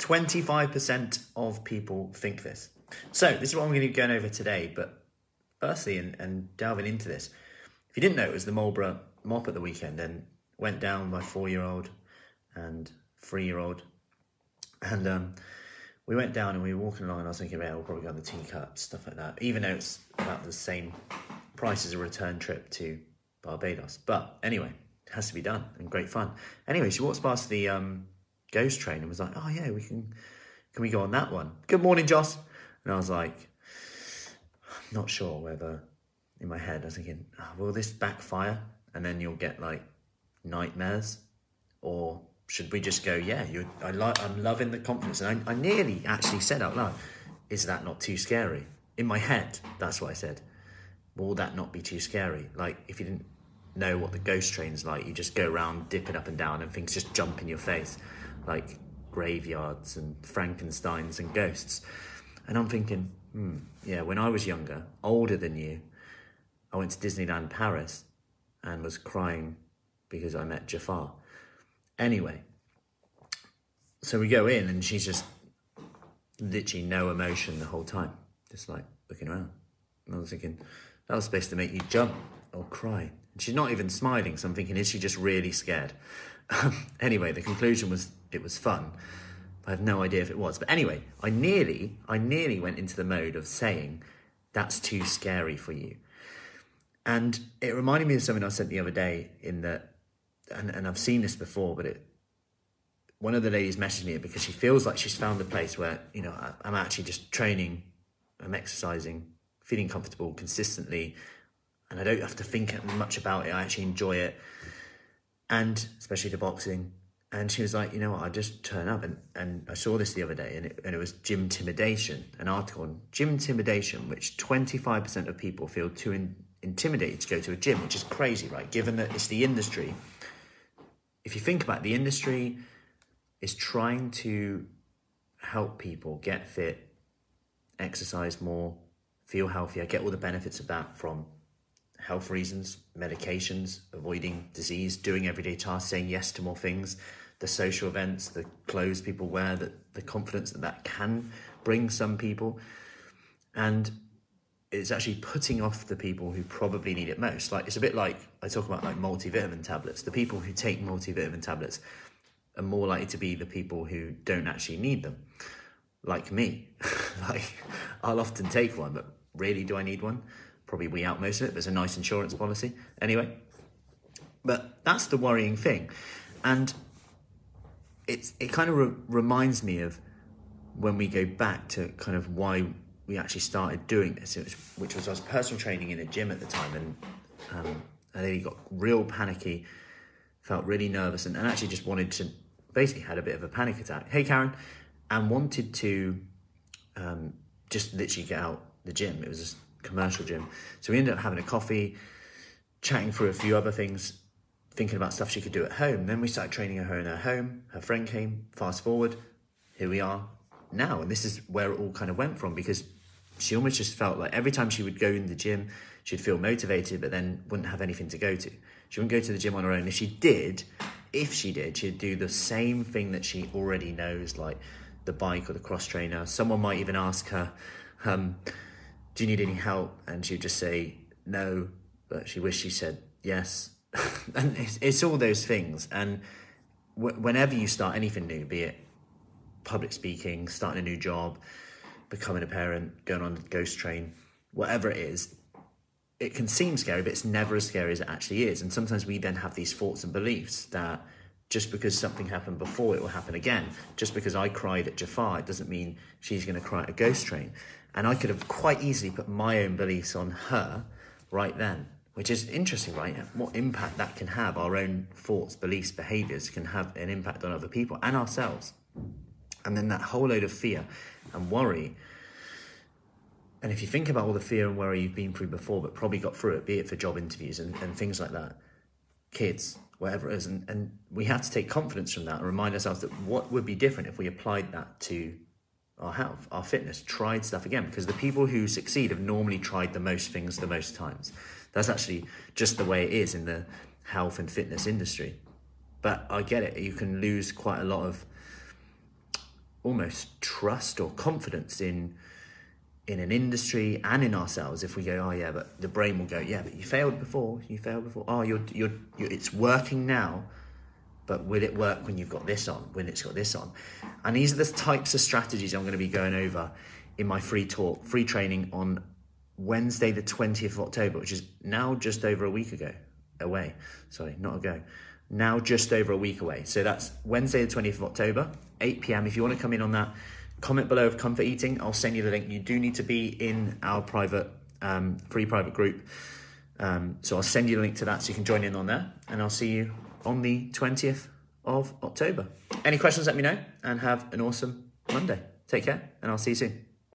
25% of people think this. So, this is what I'm going to be going over today. But firstly, and, and delving into this, if you didn't know, it was the Marlborough mop at the weekend and went down my four year old and three year old. And um, we went down and we were walking along, and I was thinking, yeah, we'll probably go on the teacups, stuff like that, even though it's about the same price as a return trip to Barbados. But anyway, it has to be done and great fun. Anyway, she walks past the um, ghost train and was like, oh, yeah, we can, can we go on that one? Good morning, Joss. And I was like, I'm not sure whether in my head I was thinking, oh, will this backfire? And then you'll get like nightmares? Or should we just go, yeah, you I like I'm loving the confidence. And I, I nearly actually said out loud, is that not too scary? In my head, that's what I said. Will that not be too scary? Like if you didn't know what the ghost train's like, you just go around dipping up and down and things just jump in your face. Like graveyards and Frankensteins and ghosts. And I'm thinking, hmm, yeah, when I was younger, older than you, I went to Disneyland Paris and was crying because I met Jafar. Anyway, so we go in and she's just literally no emotion the whole time, just like looking around. And I was thinking, that was supposed to make you jump or cry. And she's not even smiling, so I'm thinking, is she just really scared? anyway, the conclusion was it was fun. I have no idea if it was. But anyway, I nearly, I nearly went into the mode of saying, that's too scary for you. And it reminded me of something I said the other day in that, and, and I've seen this before, but it, one of the ladies messaged me because she feels like she's found a place where, you know, I, I'm actually just training, I'm exercising, feeling comfortable consistently, and I don't have to think much about it. I actually enjoy it. And especially the boxing, and she was like, you know what, I just turn up and, and I saw this the other day and it, and it was gym intimidation, an article on gym intimidation, which 25% of people feel too in, intimidated to go to a gym, which is crazy, right? Given that it's the industry. If you think about it, the industry is trying to help people get fit, exercise more, feel healthier, get all the benefits of that from health reasons, medications, avoiding disease, doing everyday tasks, saying yes to more things, the social events, the clothes people wear, the, the confidence that that can bring some people. And it's actually putting off the people who probably need it most. Like it's a bit like I talk about like multivitamin tablets. The people who take multivitamin tablets are more likely to be the people who don't actually need them. Like me. like I'll often take one, but really do I need one? Probably we out most of it. There's a nice insurance policy. Anyway. But that's the worrying thing. And it's it kind of re- reminds me of when we go back to kind of why we actually started doing this, was, which was I was personal training in a gym at the time, and um, then he got real panicky, felt really nervous, and, and actually just wanted to basically had a bit of a panic attack. Hey, Karen, and wanted to um, just literally get out the gym. It was a commercial gym, so we ended up having a coffee, chatting through a few other things, thinking about stuff she could do at home. Then we started training her in her home. Her friend came. Fast forward, here we are now, and this is where it all kind of went from because she almost just felt like every time she would go in the gym, she'd feel motivated, but then wouldn't have anything to go to. She wouldn't go to the gym on her own. If she did, if she did, she'd do the same thing that she already knows, like the bike or the cross trainer. Someone might even ask her, um, "Do you need any help?" And she'd just say no, but she wished she said yes. and it's, it's, all those things. And w- whenever you start anything new, be it public speaking, starting a new job, becoming a parent, going on a ghost train, whatever it is, it can seem scary, but it's never as scary as it actually is. And sometimes we then have these thoughts and beliefs that just because something happened before, it will happen again. Just because I cried at Jafar, it doesn't mean she's going to cry at a ghost train. And I could have quite easily put my own beliefs on her right then, which is interesting, right? What impact that can have, our own thoughts, beliefs, behaviors can have an impact on other people and ourselves. And then that whole load of fear and worry and if you think about all the fear and worry you've been through before, but probably got through it, be it for job interviews and, and things like that, kids, whatever it is, and, and we have to take confidence from that and remind ourselves that what would be different if we applied that to our health, our fitness, tried stuff again. Because the people who succeed have normally tried the most things the most times. That's actually just the way it is in the health and fitness industry. But I get it, you can lose quite a lot of almost trust or confidence in in an industry and in ourselves if we go oh yeah but the brain will go yeah but you failed before you failed before oh you're you're, you're it's working now but will it work when you've got this on when it's got this on and these are the types of strategies i'm going to be going over in my free talk free training on wednesday the 20th of october which is now just over a week ago away sorry not ago now just over a week away so that's wednesday the 20th of october 8 p.m if you want to come in on that comment below of comfort eating. I'll send you the link. You do need to be in our private, um, free private group. Um, so I'll send you the link to that so you can join in on there. And I'll see you on the 20th of October. Any questions, let me know and have an awesome Monday. Take care and I'll see you soon.